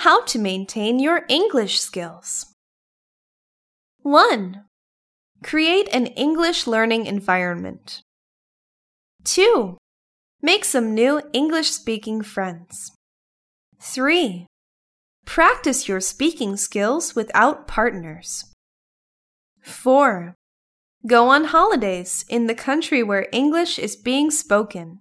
How to maintain your English skills. 1. Create an English learning environment. 2. Make some new English speaking friends. 3. Practice your speaking skills without partners. 4. Go on holidays in the country where English is being spoken.